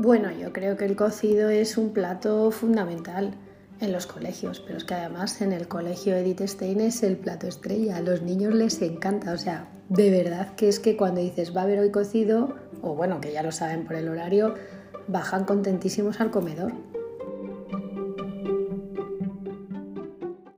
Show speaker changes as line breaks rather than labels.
Bueno, yo creo que el cocido es un plato fundamental en los colegios, pero es que además en el colegio Edith Stein es el plato estrella, a los niños les encanta, o sea, de verdad que es que cuando dices va a haber hoy cocido, o bueno, que ya lo saben por el horario, bajan contentísimos al comedor.